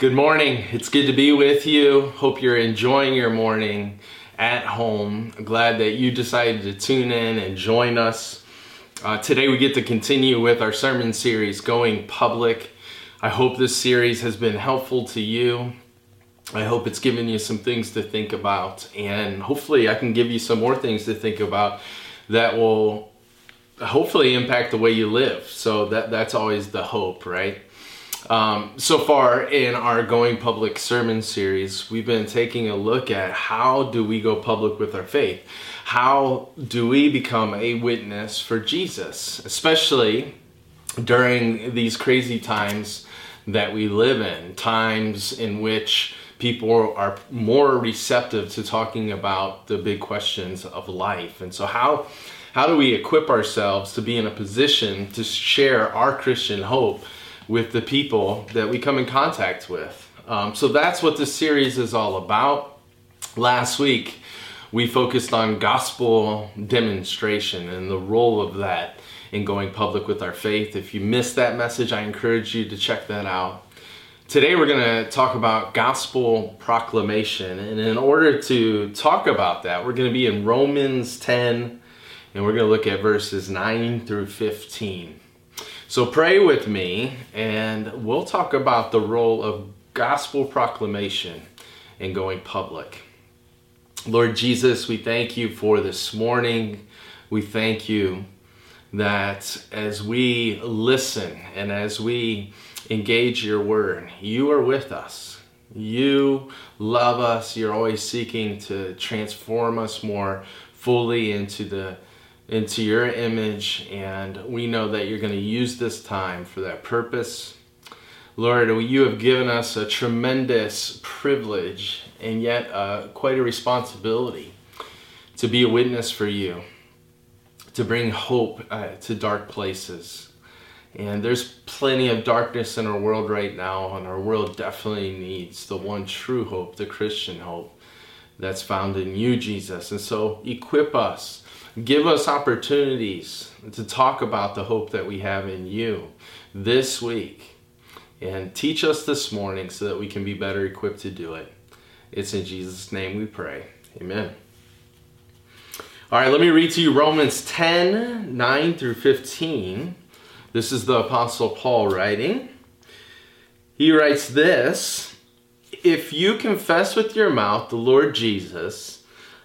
Good morning. It's good to be with you. Hope you're enjoying your morning at home. Glad that you decided to tune in and join us. Uh, today we get to continue with our sermon series, Going Public. I hope this series has been helpful to you. I hope it's given you some things to think about, and hopefully, I can give you some more things to think about that will hopefully impact the way you live. So that that's always the hope, right? Um, so far in our Going Public sermon series, we've been taking a look at how do we go public with our faith? How do we become a witness for Jesus, especially during these crazy times that we live in, times in which people are more receptive to talking about the big questions of life. And so how how do we equip ourselves to be in a position to share our Christian hope with the people that we come in contact with. Um, so that's what this series is all about. Last week, we focused on gospel demonstration and the role of that in going public with our faith. If you missed that message, I encourage you to check that out. Today, we're going to talk about gospel proclamation. And in order to talk about that, we're going to be in Romans 10, and we're going to look at verses 9 through 15. So pray with me, and we'll talk about the role of gospel proclamation in going public. Lord Jesus, we thank you for this morning. We thank you that as we listen and as we engage your word, you are with us. You love us. You're always seeking to transform us more fully into the into your image, and we know that you're going to use this time for that purpose. Lord, you have given us a tremendous privilege and yet uh, quite a responsibility to be a witness for you, to bring hope uh, to dark places. And there's plenty of darkness in our world right now, and our world definitely needs the one true hope, the Christian hope that's found in you, Jesus. And so equip us Give us opportunities to talk about the hope that we have in you this week. And teach us this morning so that we can be better equipped to do it. It's in Jesus' name we pray. Amen. All right, let me read to you Romans 10 9 through 15. This is the Apostle Paul writing. He writes this If you confess with your mouth the Lord Jesus,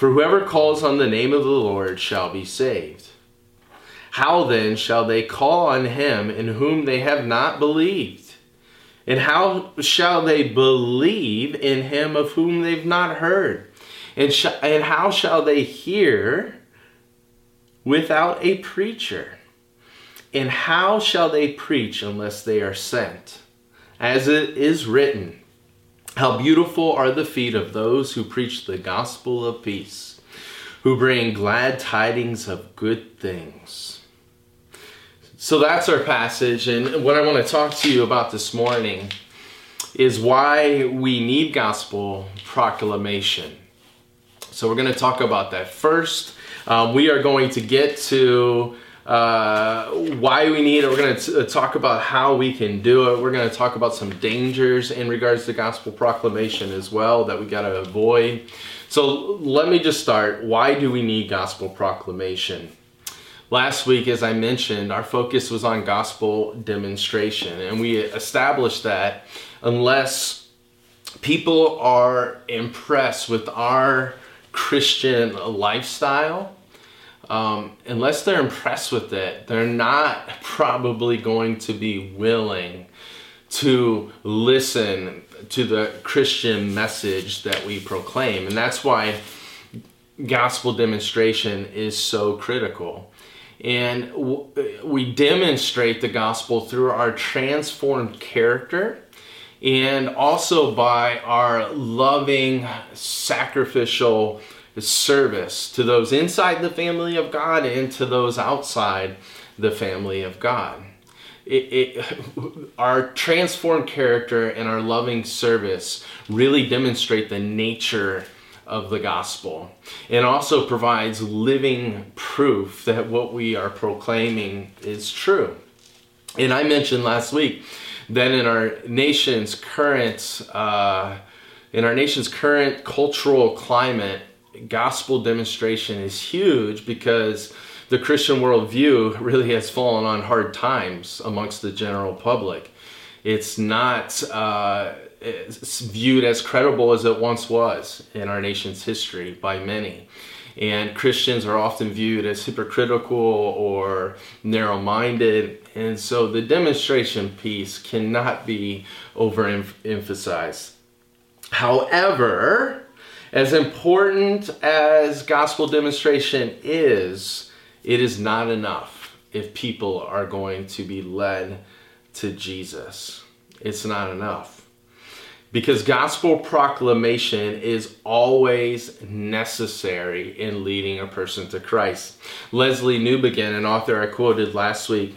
For whoever calls on the name of the Lord shall be saved. How then shall they call on him in whom they have not believed? And how shall they believe in him of whom they've not heard? And, sh- and how shall they hear without a preacher? And how shall they preach unless they are sent? As it is written, how beautiful are the feet of those who preach the gospel of peace, who bring glad tidings of good things. So that's our passage. And what I want to talk to you about this morning is why we need gospel proclamation. So we're going to talk about that. First, um, we are going to get to uh, why we need it. We're going to uh, talk about how we can do it. We're going to talk about some dangers in regards to gospel proclamation as well that we got to avoid. So let me just start. Why do we need gospel proclamation? Last week, as I mentioned, our focus was on gospel demonstration, and we established that unless people are impressed with our Christian lifestyle, um, unless they're impressed with it, they're not probably going to be willing to listen to the Christian message that we proclaim. And that's why gospel demonstration is so critical. And w- we demonstrate the gospel through our transformed character and also by our loving, sacrificial service to those inside the family of God and to those outside the family of God. It, it, our transformed character and our loving service really demonstrate the nature of the gospel and also provides living proof that what we are proclaiming is true. And I mentioned last week that in our nation's current uh, in our nation's current cultural climate, gospel demonstration is huge because the Christian worldview really has fallen on hard times amongst the general public. It's not uh, it's viewed as credible as it once was in our nation's history by many. And Christians are often viewed as hypocritical or narrow minded. And so the demonstration piece cannot be overemphasized. However, as important as gospel demonstration is, it is not enough if people are going to be led to Jesus. It's not enough. Because gospel proclamation is always necessary in leading a person to Christ. Lesslie Newbigin, an author I quoted last week,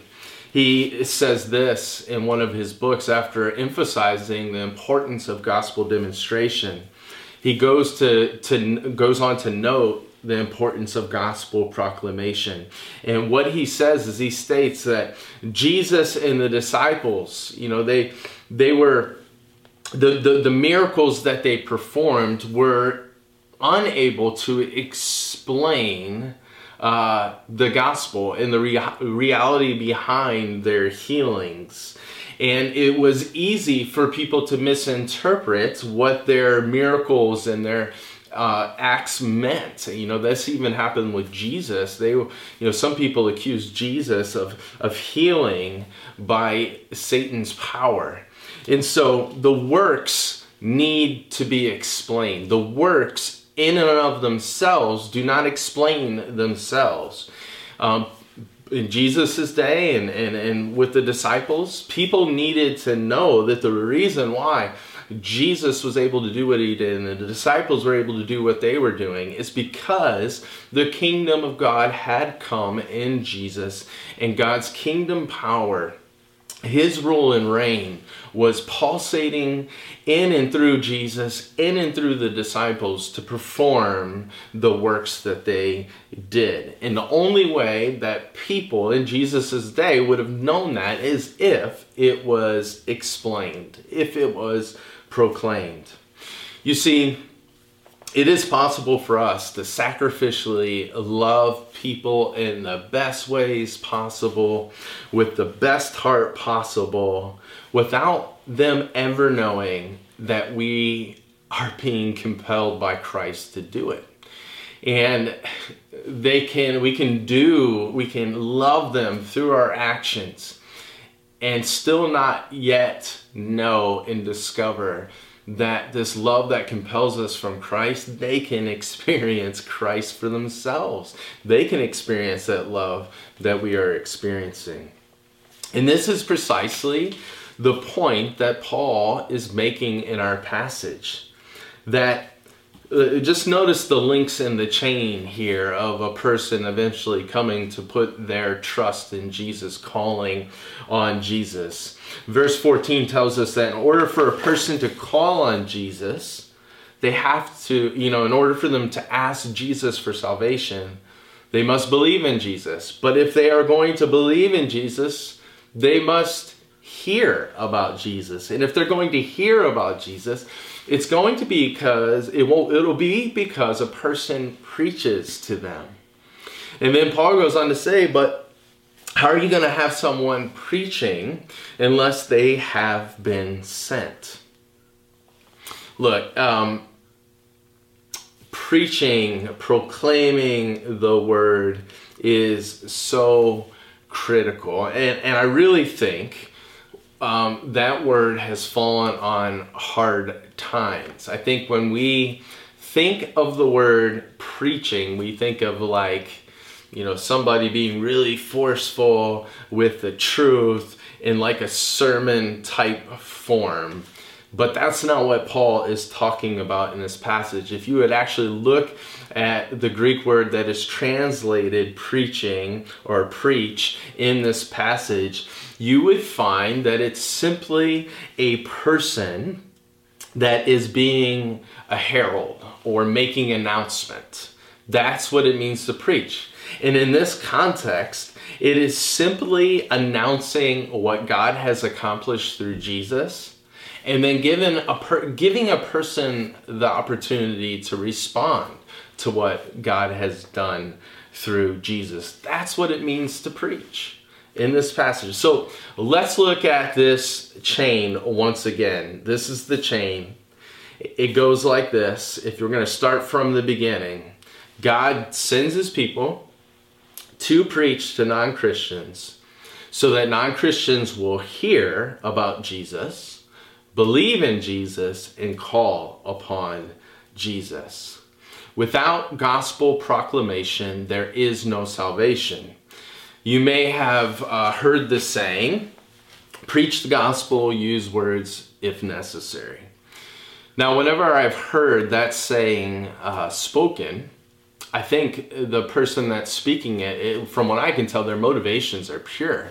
he says this in one of his books after emphasizing the importance of gospel demonstration. He goes to, to goes on to note the importance of gospel proclamation. And what he says is he states that Jesus and the disciples, you know, they they were the, the, the miracles that they performed were unable to explain uh, the gospel and the rea- reality behind their healings. And it was easy for people to misinterpret what their miracles and their uh, acts meant. You know, this even happened with Jesus. They, you know, some people accused Jesus of, of healing by Satan's power. And so the works need to be explained. The works in and of themselves do not explain themselves. Um, in Jesus' day and, and, and with the disciples, people needed to know that the reason why Jesus was able to do what he did and the disciples were able to do what they were doing is because the kingdom of God had come in Jesus and God's kingdom power his rule and reign was pulsating in and through Jesus, in and through the disciples to perform the works that they did. And the only way that people in Jesus' day would have known that is if it was explained, if it was proclaimed. You see, it is possible for us to sacrificially love people in the best ways possible, with the best heart possible, without them ever knowing that we are being compelled by Christ to do it. And they can, we can do, we can love them through our actions and still not yet know and discover that this love that compels us from Christ, they can experience Christ for themselves. They can experience that love that we are experiencing. And this is precisely the point that Paul is making in our passage. That Uh, just notice the links in the chain here of a person eventually coming to put their trust in Jesus, calling on Jesus. Verse 14 tells us that in order for a person to call on Jesus, they have to, you know, in order for them to ask Jesus for salvation, they must believe in Jesus. But if they are going to believe in Jesus, they must hear about Jesus. And if they're going to hear about Jesus, it's going to be because it won't it'll be because a person preaches to them. And then Paul goes on to say, but how are you going to have someone preaching unless they have been sent? Look, um, preaching, proclaiming the word is so critical. And, and I really think um, that word has fallen on hard times. I think when we think of the word preaching, we think of like, you know, somebody being really forceful with the truth in like a sermon type form. But that's not what Paul is talking about in this passage. If you would actually look at the Greek word that is translated preaching or preach in this passage, you would find that it's simply a person that is being a herald or making announcement. That's what it means to preach. And in this context, it is simply announcing what God has accomplished through Jesus and then giving a per, giving a person the opportunity to respond to what God has done through Jesus. That's what it means to preach in this passage. So let's look at this chain once again. This is the chain. It goes like this. If you're going to start from the beginning, God sends his people to preach to non Christians so that non Christians will hear about Jesus believe in Jesus, and call upon Jesus. Without gospel proclamation, there is no salvation. You may have uh, heard the saying, preach the gospel, use words if necessary. Now, whenever I've heard that saying uh, spoken, I think the person that's speaking it, it, from what I can tell, their motivations are pure.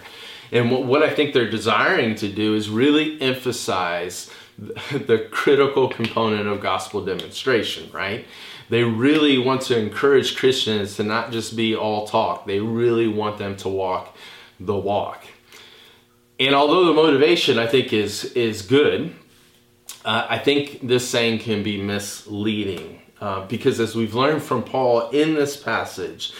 And what, what I think they're desiring to do is really emphasize the critical component of gospel demonstration, right? They really want to encourage Christians to not just be all talk, they really want them to walk the walk. And although the motivation I think is is good, uh, I think this saying can be misleading uh, because as we've learned from Paul in this passage,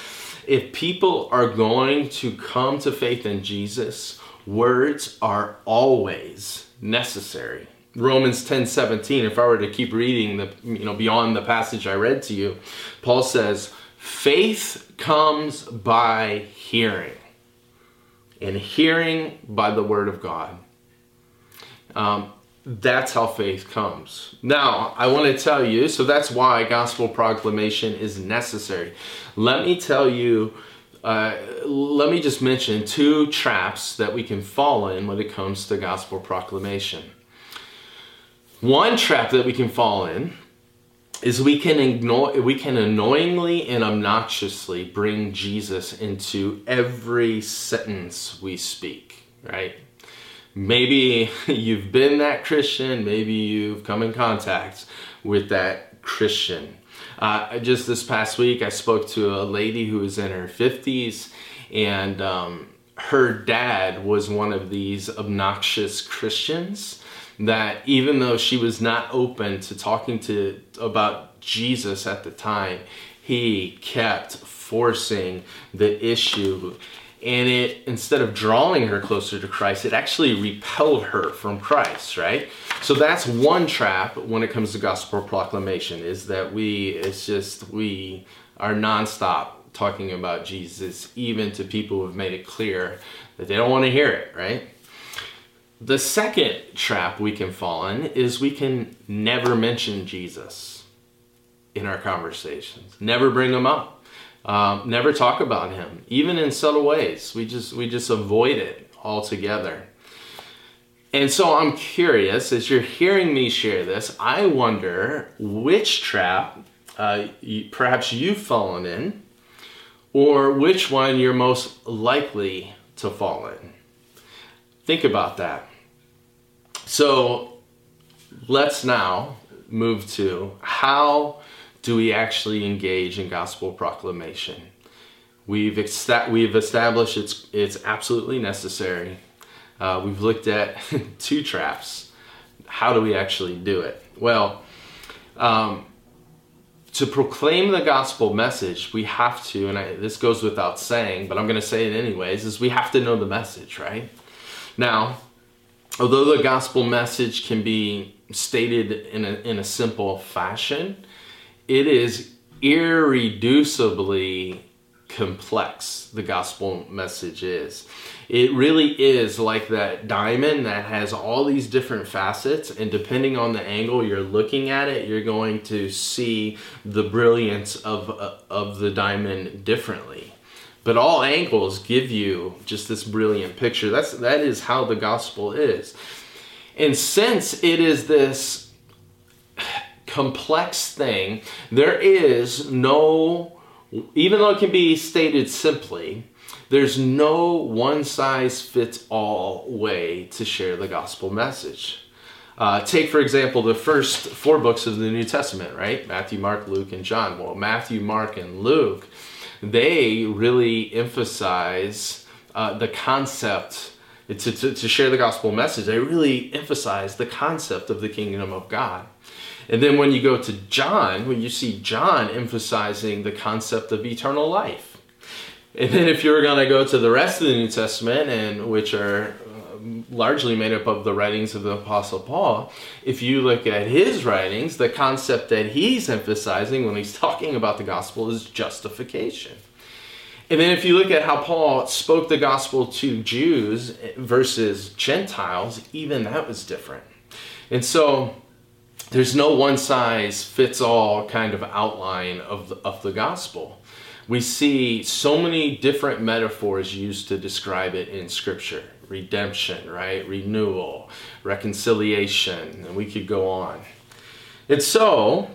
if people are going to come to faith in Jesus, words are always necessary. Romans 10 17, if I were to keep reading the you know beyond the passage I read to you, Paul says, faith comes by hearing, and hearing by the word of God. Um, that's how faith comes. Now, I want to tell you, so that's why gospel proclamation is necessary. Let me tell you, uh, let me just mention two traps that we can fall in when it comes to gospel proclamation. One trap that we can fall in is we can ignore we can annoyingly and obnoxiously bring Jesus into every sentence we speak, right? maybe you've been that Christian, maybe you've come in contact with that Christian. Uh, just this past week, I spoke to a lady who was in her 50s, and um, her dad was one of these obnoxious Christians that even though she was not open to talking to about Jesus at the time, he kept forcing the issue and it instead of drawing her closer to Christ, it actually repelled her from Christ, right? So that's one trap when it comes to gospel proclamation is that we it's just we are nonstop talking about Jesus, even to people who have made it clear that they don't want to hear it, right? The second trap we can fall in is we can never mention Jesus in our conversations, never bring him up. Um, never talk about him, even in subtle ways. We just we just avoid it altogether. And so I'm curious, as you're hearing me share this, I wonder which trap uh, perhaps you've fallen in, or which one you're most likely to fall in. Think about that. So let's now move to how do we actually engage in gospel proclamation? We've, we've established it's, it's absolutely necessary. Uh, we've looked at two traps. How do we actually do it? Well, um, to proclaim the gospel message, we have to, and I, this goes without saying, but I'm going to say it anyways, is we have to know the message, right? Now, although the gospel message can be stated in a, in a simple fashion, it is irreducibly complex the gospel message is. It really is like that diamond that has all these different facets and depending on the angle you're looking at it you're going to see the brilliance of of the diamond differently but all angles give you just this brilliant picture that's that is how the gospel is And since it is this complex thing, there is no, even though it can be stated simply, there's no one size fits all way to share the gospel message. Uh, take, for example, the first four books of the New Testament, right? Matthew, Mark, Luke, and John. Well, Matthew, Mark, and Luke, they really emphasize uh, the concept. To, to, to share the gospel message, they really emphasize the concept of the kingdom of God. And then when you go to John, when you see John emphasizing the concept of eternal life. And then if you're going to go to the rest of the New Testament, and which are largely made up of the writings of the Apostle Paul, if you look at his writings, the concept that he's emphasizing when he's talking about the gospel is justification. And then if you look at how Paul spoke the gospel to Jews versus Gentiles, even that was different. And so there's no one size fits all kind of outline of the, of the gospel. We see so many different metaphors used to describe it in Scripture redemption, right? Renewal, reconciliation, and we could go on. And so,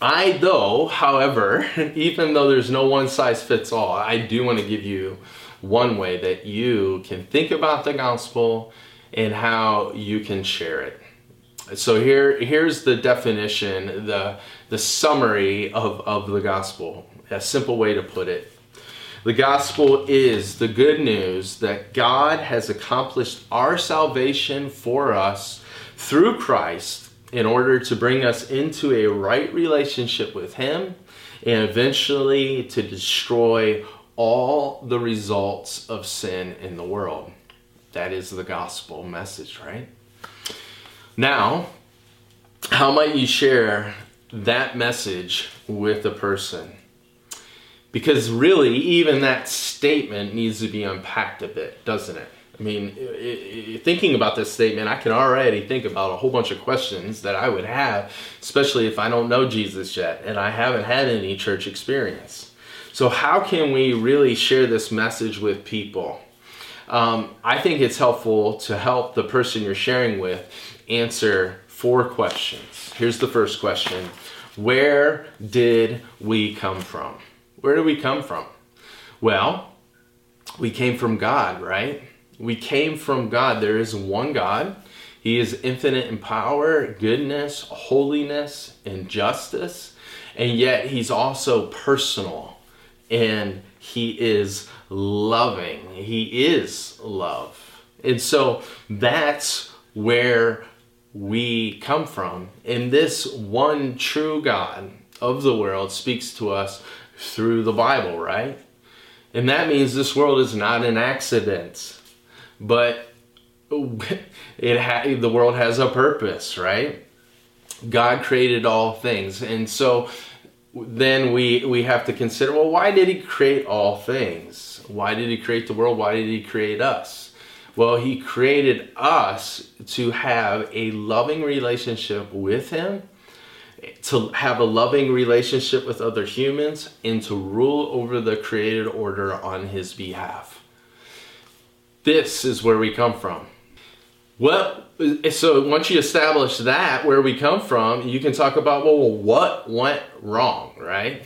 I, though, however, even though there's no one size fits all, I do want to give you one way that you can think about the gospel and how you can share it. So here, here's the definition, the, the summary of, of the gospel, a simple way to put it. The gospel is the good news that God has accomplished our salvation for us through Christ in order to bring us into a right relationship with Him and eventually to destroy all the results of sin in the world. That is the gospel message, right? Now, how might you share that message with a person? Because really, even that statement needs to be unpacked a bit, doesn't it? I mean, it, it, thinking about this statement, I can already think about a whole bunch of questions that I would have, especially if I don't know Jesus yet and I haven't had any church experience. So, how can we really share this message with people? Um, I think it's helpful to help the person you're sharing with answer four questions. Here's the first question Where did we come from? Where do we come from? Well, we came from God, right? We came from God. There is one God. He is infinite in power, goodness, holiness, and justice. And yet, He's also personal and He is loving. He is love. And so that's where we come from. And this one true God of the world speaks to us through the Bible, right? And that means this world is not an accident, but it ha- the world has a purpose, right? God created all things. And so then we we have to consider well why did he create all things? Why did he create the world? Why did he create us? Well, he created us to have a loving relationship with him to have a loving relationship with other humans, and to rule over the created order on his behalf. This is where we come from. Well, so once you establish that, where we come from, you can talk about, well, what went wrong, right?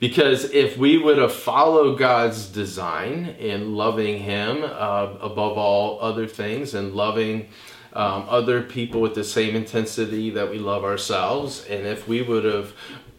Because if we would have followed God's design in loving Him uh, above all other things and loving um, other people with the same intensity that we love ourselves. And if we would have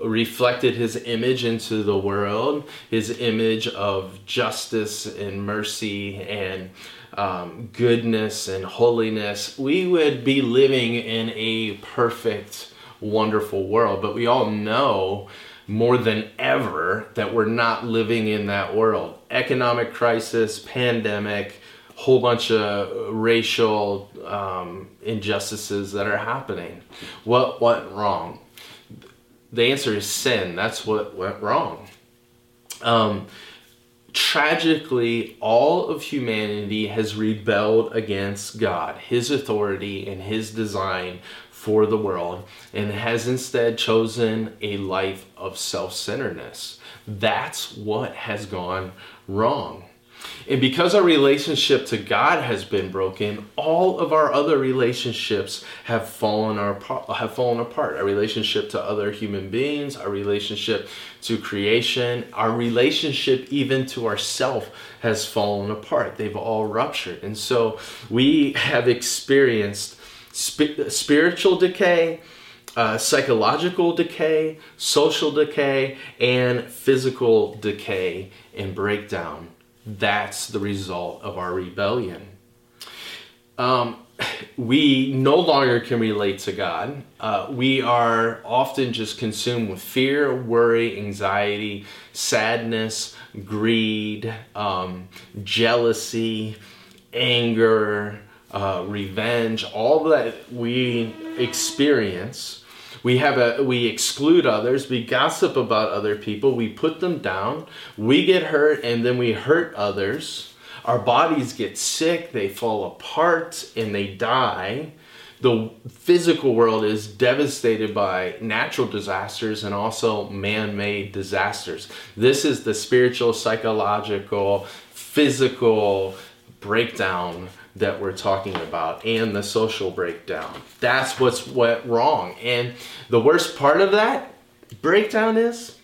reflected his image into the world, his image of justice and mercy and um, goodness and holiness, we would be living in a perfect, wonderful world. But we all know more than ever that we're not living in that world. Economic crisis, pandemic, whole bunch of racial um, injustices that are happening. What went wrong? The answer is sin. That's what went wrong. Um, tragically, all of humanity has rebelled against God, His authority, and His design for the world, and has instead chosen a life of self centeredness. That's what has gone wrong. And because our relationship to God has been broken, all of our other relationships have fallen apart, have fallen apart. Our relationship to other human beings, our relationship to creation, our relationship even to ourself has fallen apart. They've all ruptured. And so we have experienced sp- spiritual decay, uh, psychological decay, social decay, and physical decay and breakdown that's the result of our rebellion. Um, we no longer can relate to God. Uh, we are often just consumed with fear, worry, anxiety, sadness, greed, um, jealousy, anger, uh, revenge, all that we experience we have a we exclude others, we gossip about other people, we put them down, we get hurt and then we hurt others. Our bodies get sick, they fall apart and they die. The physical world is devastated by natural disasters and also man made disasters. This is the spiritual, psychological, physical breakdown that we're talking about and the social breakdown. That's what's went wrong. And the worst part of that breakdown is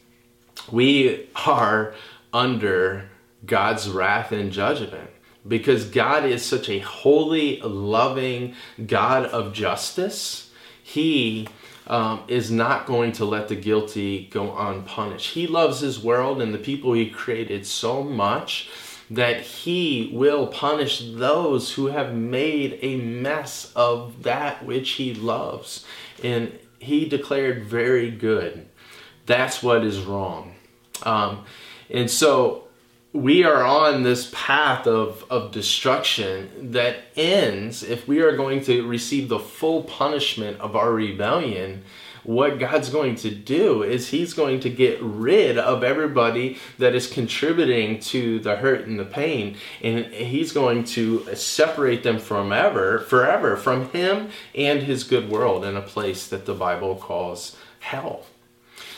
we are under God's wrath and judgment because God is such a holy, loving God of justice. He um, is not going to let the guilty go unpunished. He loves his world and the people he created so much that he will punish those who have made a mess of that which he loves. And he declared very good. That's what is wrong. Um, and so we are on this path of, of destruction that ends if we are going to receive the full punishment of our rebellion what God's going to do is He's going to get rid of everybody that is contributing to the hurt and the pain, and He's going to separate them from ever, forever from Him and His good world in a place that the Bible calls hell.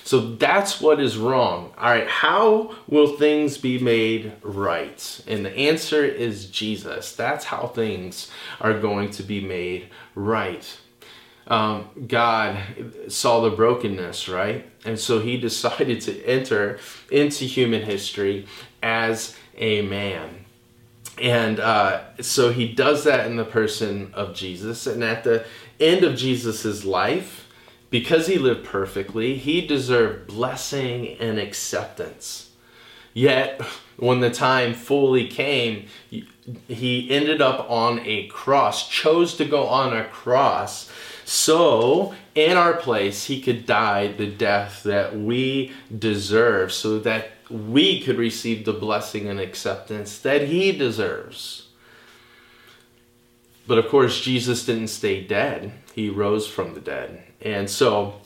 So that's what is wrong. All right, how will things be made right? And the answer is Jesus. That's how things are going to be made right um, God saw the brokenness, right? And so he decided to enter into human history as a man. And uh, so he does that in the person of Jesus. And at the end of Jesus' life, because he lived perfectly, he deserved blessing and acceptance. Yet, when the time fully came, he ended up on a cross, chose to go on a cross so, in our place, he could die the death that we deserve so that we could receive the blessing and acceptance that he deserves. But of course, Jesus didn't stay dead, he rose from the dead. And so,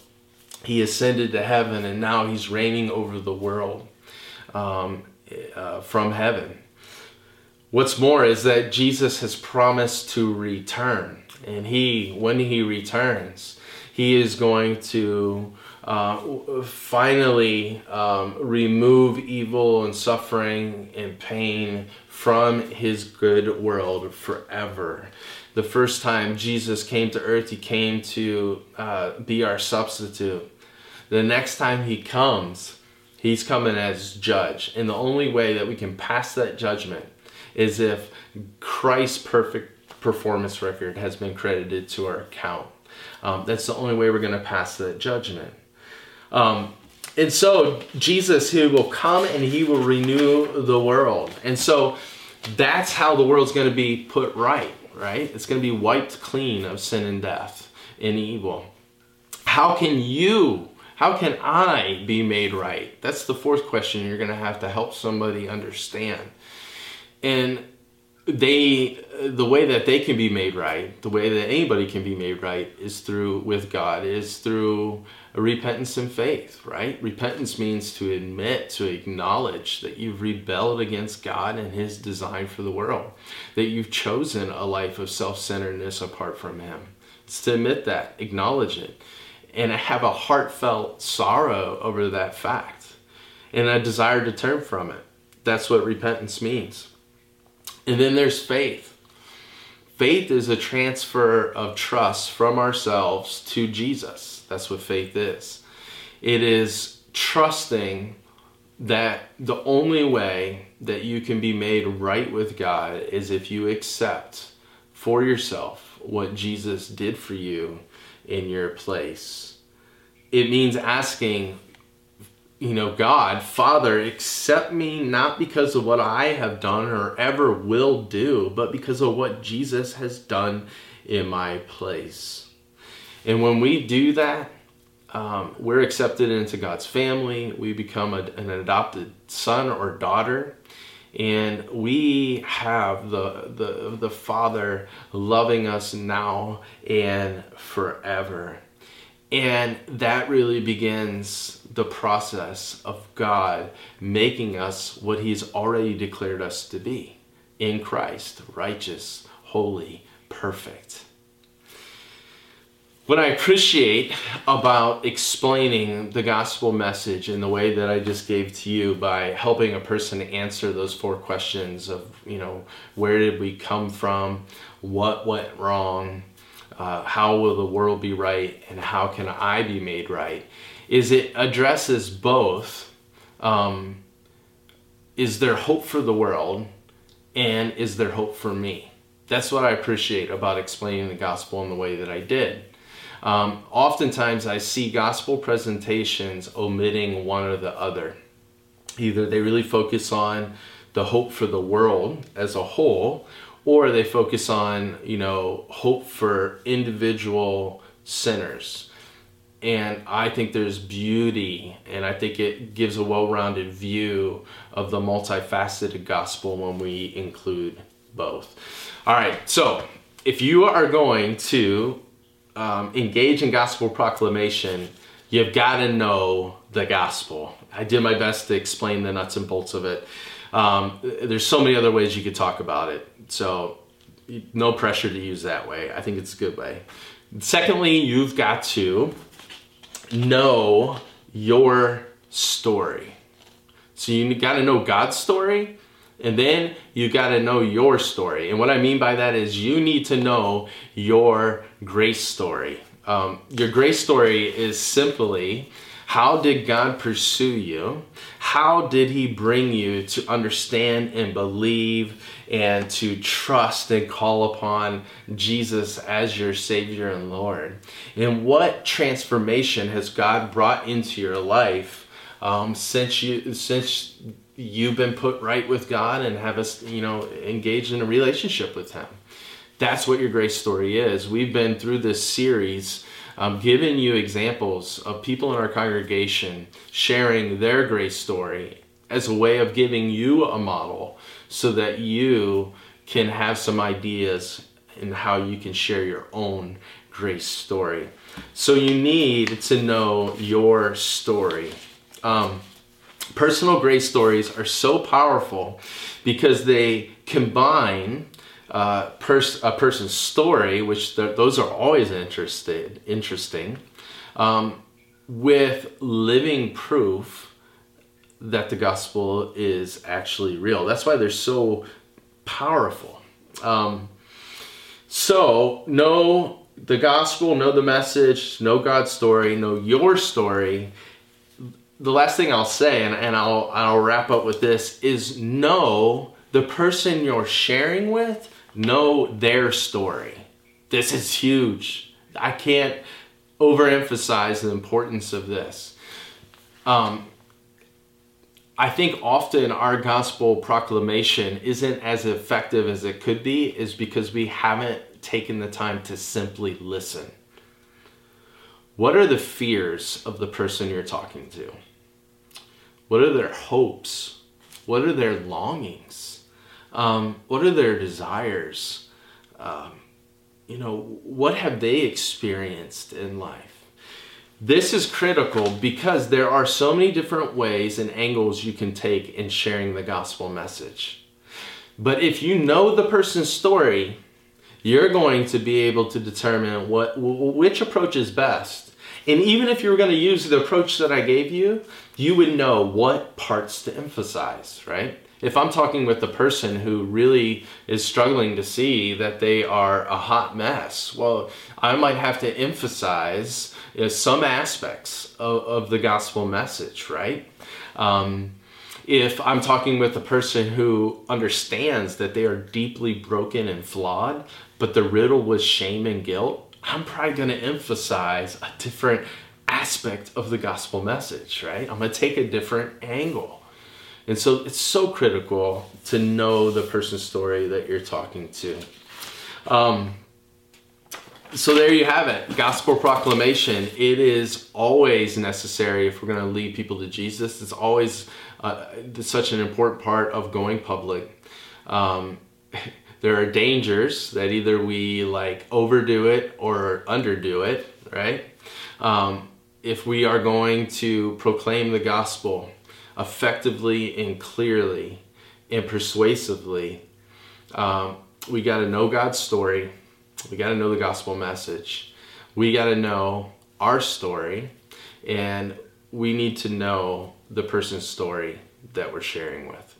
he ascended to heaven and now he's reigning over the world um, uh, from heaven. What's more is that Jesus has promised to return. And he, when he returns, he is going to uh, finally um, remove evil and suffering and pain from his good world forever. The first time Jesus came to earth, he came to uh, be our substitute. The next time he comes, he's coming as judge. And the only way that we can pass that judgment is if Christ's perfect performance record has been credited to our account. Um, that's the only way we're going to pass that judgment. Um, and so Jesus, he will come and he will renew the world. And so that's how the world's going to be put right, right? It's going to be wiped clean of sin and death and evil. How can you, how can I be made right? That's the fourth question you're going to have to help somebody understand. And they the way that they can be made right the way that anybody can be made right is through with god is through repentance and faith right? Repentance means to admit to acknowledge that you've rebelled against god and his design for the world that you've chosen a life of self-centeredness apart from him. It's to admit that acknowledge it and have a heartfelt sorrow over that fact and a desire to turn from it. That's what repentance means And then there's faith. Faith is a transfer of trust from ourselves to Jesus. That's what faith is. It is trusting that the only way that you can be made right with God is if you accept for yourself what Jesus did for you in your place. It means asking, you know, God, Father, accept me not because of what I have done or ever will do, but because of what Jesus has done in my place. And when we do that, um, we're accepted into God's family. We become a, an adopted son or daughter. And we have the, the, the Father loving us now and forever. And that really begins the process of God making us what He's already declared us to be in Christ righteous, holy, perfect. What I appreciate about explaining the gospel message in the way that I just gave to you by helping a person answer those four questions of, you know, where did we come from? What went wrong? Uh, how will the world be right? And how can I be made right? Is it addresses both. Um, is there hope for the world? And is there hope for me? That's what I appreciate about explaining the gospel in the way that I did um, oftentimes, I see gospel presentations omitting one or the other. Either they really focus on the hope for the world as a whole, or they focus on, you know, hope for individual sinners. And I think there's beauty, and I think it gives a well rounded view of the multifaceted gospel when we include both. All right, so if you are going to um, engage in gospel proclamation, you've got to know the gospel. I did my best to explain the nuts and bolts of it. Um, there's so many other ways you could talk about it. So, no pressure to use that way. I think it's a good way. Secondly, you've got to know your story. So, you got to know God's story and then you got to know your story. And what I mean by that is you need to know your grace story. Um, your grace story is simply how did God pursue you? How did He bring you to understand and believe and to trust and call upon Jesus as your Savior and Lord? And what transformation has God brought into your life um, since you since you've been put right with God and have us, you know, engaged in a relationship with Him. That's what your grace story is. We've been through this series, um, giving you examples of people in our congregation sharing their grace story as a way of giving you a model so that you can have some ideas in how you can share your own grace story. So you need to know your story. Um, Personal grace stories are so powerful because they combine uh, pers- a person's story, which those are always interested, interesting, um, with living proof that the gospel is actually real. That's why they're so powerful. Um, so, know the gospel, know the message, know God's story, know your story, the last thing I'll say, and, and I'll, I'll wrap up with this, is know the person you're sharing with, know their story. This is huge. I can't overemphasize the importance of this. Um, I think often our gospel proclamation isn't as effective as it could be, is because we haven't taken the time to simply listen. What are the fears of the person you're talking to? What are their hopes? What are their longings? Um, what are their desires? Um, you know, what have they experienced in life? This is critical because there are so many different ways and angles you can take in sharing the gospel message. But if you know the person's story, you're going to be able to determine what which approach is best. And even if you were going to use the approach that I gave you, you would know what parts to emphasize, right? If I'm talking with the person who really is struggling to see that they are a hot mess, well, I might have to emphasize you know, some aspects of, of, the gospel message, right? Um, if I'm talking with a person who understands that they are deeply broken and flawed, but the riddle was shame and guilt, I'm probably going to emphasize a different aspect of the gospel message, right? I'm going to take a different angle. And so it's so critical to know the person's story that you're talking to. Um, so there you have it. Gospel proclamation. It is always necessary if we're going to lead people to jesus. It's always uh, such an important part of going public. Um, there are dangers that either we like overdo it or underdo it right? Um, if we are going to proclaim the gospel effectively and clearly and persuasively, um, we got to know God's story. We got to know the gospel message. We got to know our story, and we need to know the person's story that we're sharing with.